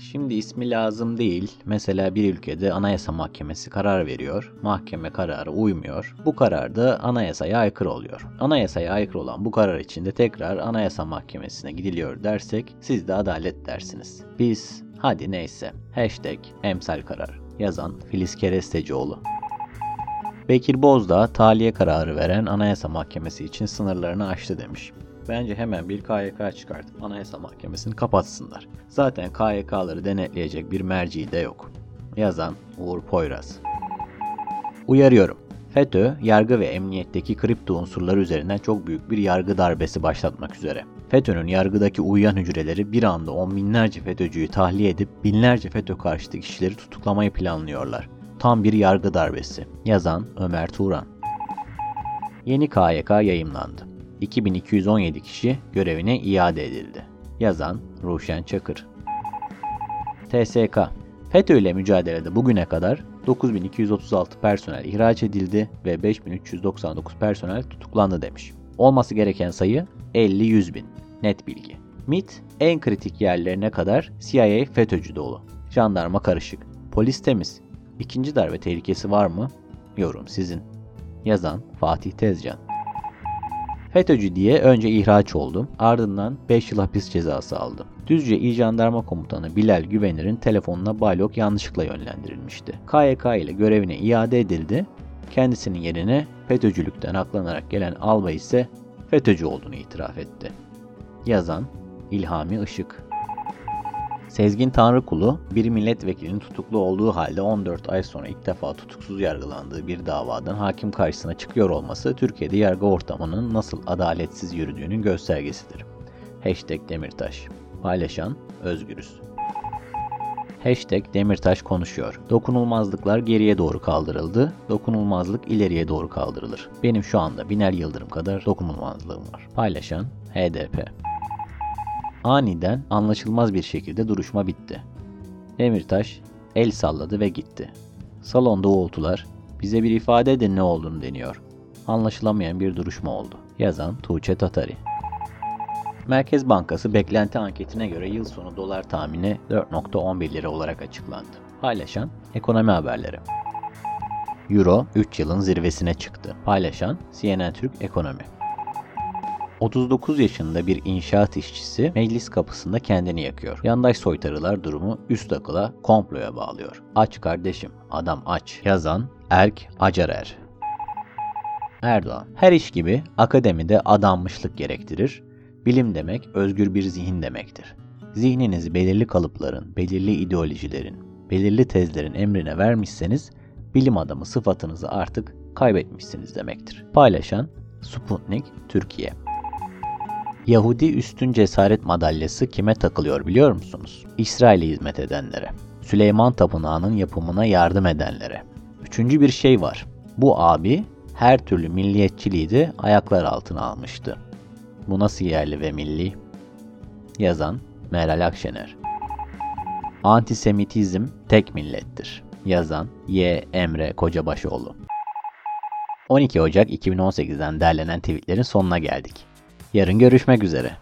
Şimdi ismi lazım değil. Mesela bir ülkede Anayasa Mahkemesi karar veriyor. Mahkeme kararı uymuyor. Bu karar da anayasaya aykırı oluyor. Anayasaya aykırı olan bu karar için de tekrar Anayasa Mahkemesi'ne gidiliyor dersek siz de adalet dersiniz. Biz hadi neyse. Hashtag emsal karar. Yazan Filiz Kerestecioğlu. Bekir Bozdağ tahliye kararı veren Anayasa Mahkemesi için sınırlarını aştı demiş. Bence hemen bir KYK çıkartıp Anayasa Mahkemesi'ni kapatsınlar. Zaten KYK'ları denetleyecek bir merci de yok. Yazan Uğur Poyraz. Uyarıyorum. FETÖ, yargı ve emniyetteki kripto unsurlar üzerinden çok büyük bir yargı darbesi başlatmak üzere. FETÖ'nün yargıdaki uyuyan hücreleri bir anda on binlerce FETÖ'cüyü tahliye edip binlerce FETÖ karşıtı kişileri tutuklamayı planlıyorlar. Tam bir yargı darbesi. Yazan Ömer Turan. Yeni KYK yayımlandı. 2217 kişi görevine iade edildi. Yazan Ruşen Çakır. TSK FETÖ ile mücadelede bugüne kadar 9236 personel ihraç edildi ve 5399 personel tutuklandı demiş. Olması gereken sayı 50-100 bin. Net bilgi. MIT en kritik yerlerine kadar CIA FETÖ'cü dolu. Jandarma karışık. Polis temiz. İkinci darbe tehlikesi var mı? Yorum sizin. Yazan Fatih Tezcan. FETÖ'cü diye önce ihraç oldu. Ardından 5 yıl hapis cezası aldı. Düzce İl Jandarma Komutanı Bilal Güvenir'in telefonuna balok yanlışlıkla yönlendirilmişti. KYK ile görevine iade edildi. Kendisinin yerine FETÖ'cülükten aklanarak gelen albay ise FETÖ'cü olduğunu itiraf etti. Yazan İlhami Işık Sezgin Tanrıkulu, bir milletvekilinin tutuklu olduğu halde 14 ay sonra ilk defa tutuksuz yargılandığı bir davadan hakim karşısına çıkıyor olması Türkiye'de yargı ortamının nasıl adaletsiz yürüdüğünün göstergesidir. Hashtag Demirtaş Paylaşan Özgürüz Hashtag Demirtaş konuşuyor. Dokunulmazlıklar geriye doğru kaldırıldı. Dokunulmazlık ileriye doğru kaldırılır. Benim şu anda Biner Yıldırım kadar dokunulmazlığım var. Paylaşan HDP Aniden anlaşılmaz bir şekilde duruşma bitti. Demirtaş el salladı ve gitti. Salonda uğultular, bize bir ifade edin ne olduğunu deniyor. Anlaşılamayan bir duruşma oldu. Yazan Tuğçe Tatari. Merkez Bankası beklenti anketine göre yıl sonu dolar tahmini 4.11 lira olarak açıklandı. Paylaşan Ekonomi Haberleri. Euro 3 yılın zirvesine çıktı. Paylaşan CNN Türk Ekonomi. 39 yaşında bir inşaat işçisi meclis kapısında kendini yakıyor. Yandaş soytarılar durumu üst akıla komploya bağlıyor. Aç kardeşim, adam aç. Yazan Erk Acarer. Erdoğan, her iş gibi akademide adanmışlık gerektirir. Bilim demek özgür bir zihin demektir. Zihninizi belirli kalıpların, belirli ideolojilerin, belirli tezlerin emrine vermişseniz bilim adamı sıfatınızı artık kaybetmişsiniz demektir. Paylaşan Sputnik Türkiye Yahudi üstün cesaret madalyası kime takılıyor biliyor musunuz? İsrail'e hizmet edenlere. Süleyman Tapınağı'nın yapımına yardım edenlere. Üçüncü bir şey var. Bu abi her türlü milliyetçiliği de ayaklar altına almıştı. Bu nasıl yerli ve milli? Yazan Meral Akşener Antisemitizm tek millettir. Yazan Y. Emre Kocabaşoğlu 12 Ocak 2018'den derlenen tweetlerin sonuna geldik. Yarın görüşmek üzere.